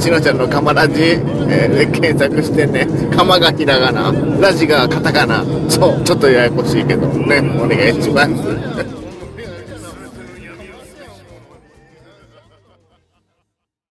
ちのちゃんのカマラジ、えー、で検索してね、カマがひらがな、ラジがカタカナ、そう、ちょっとややこしいけどね、お願いします。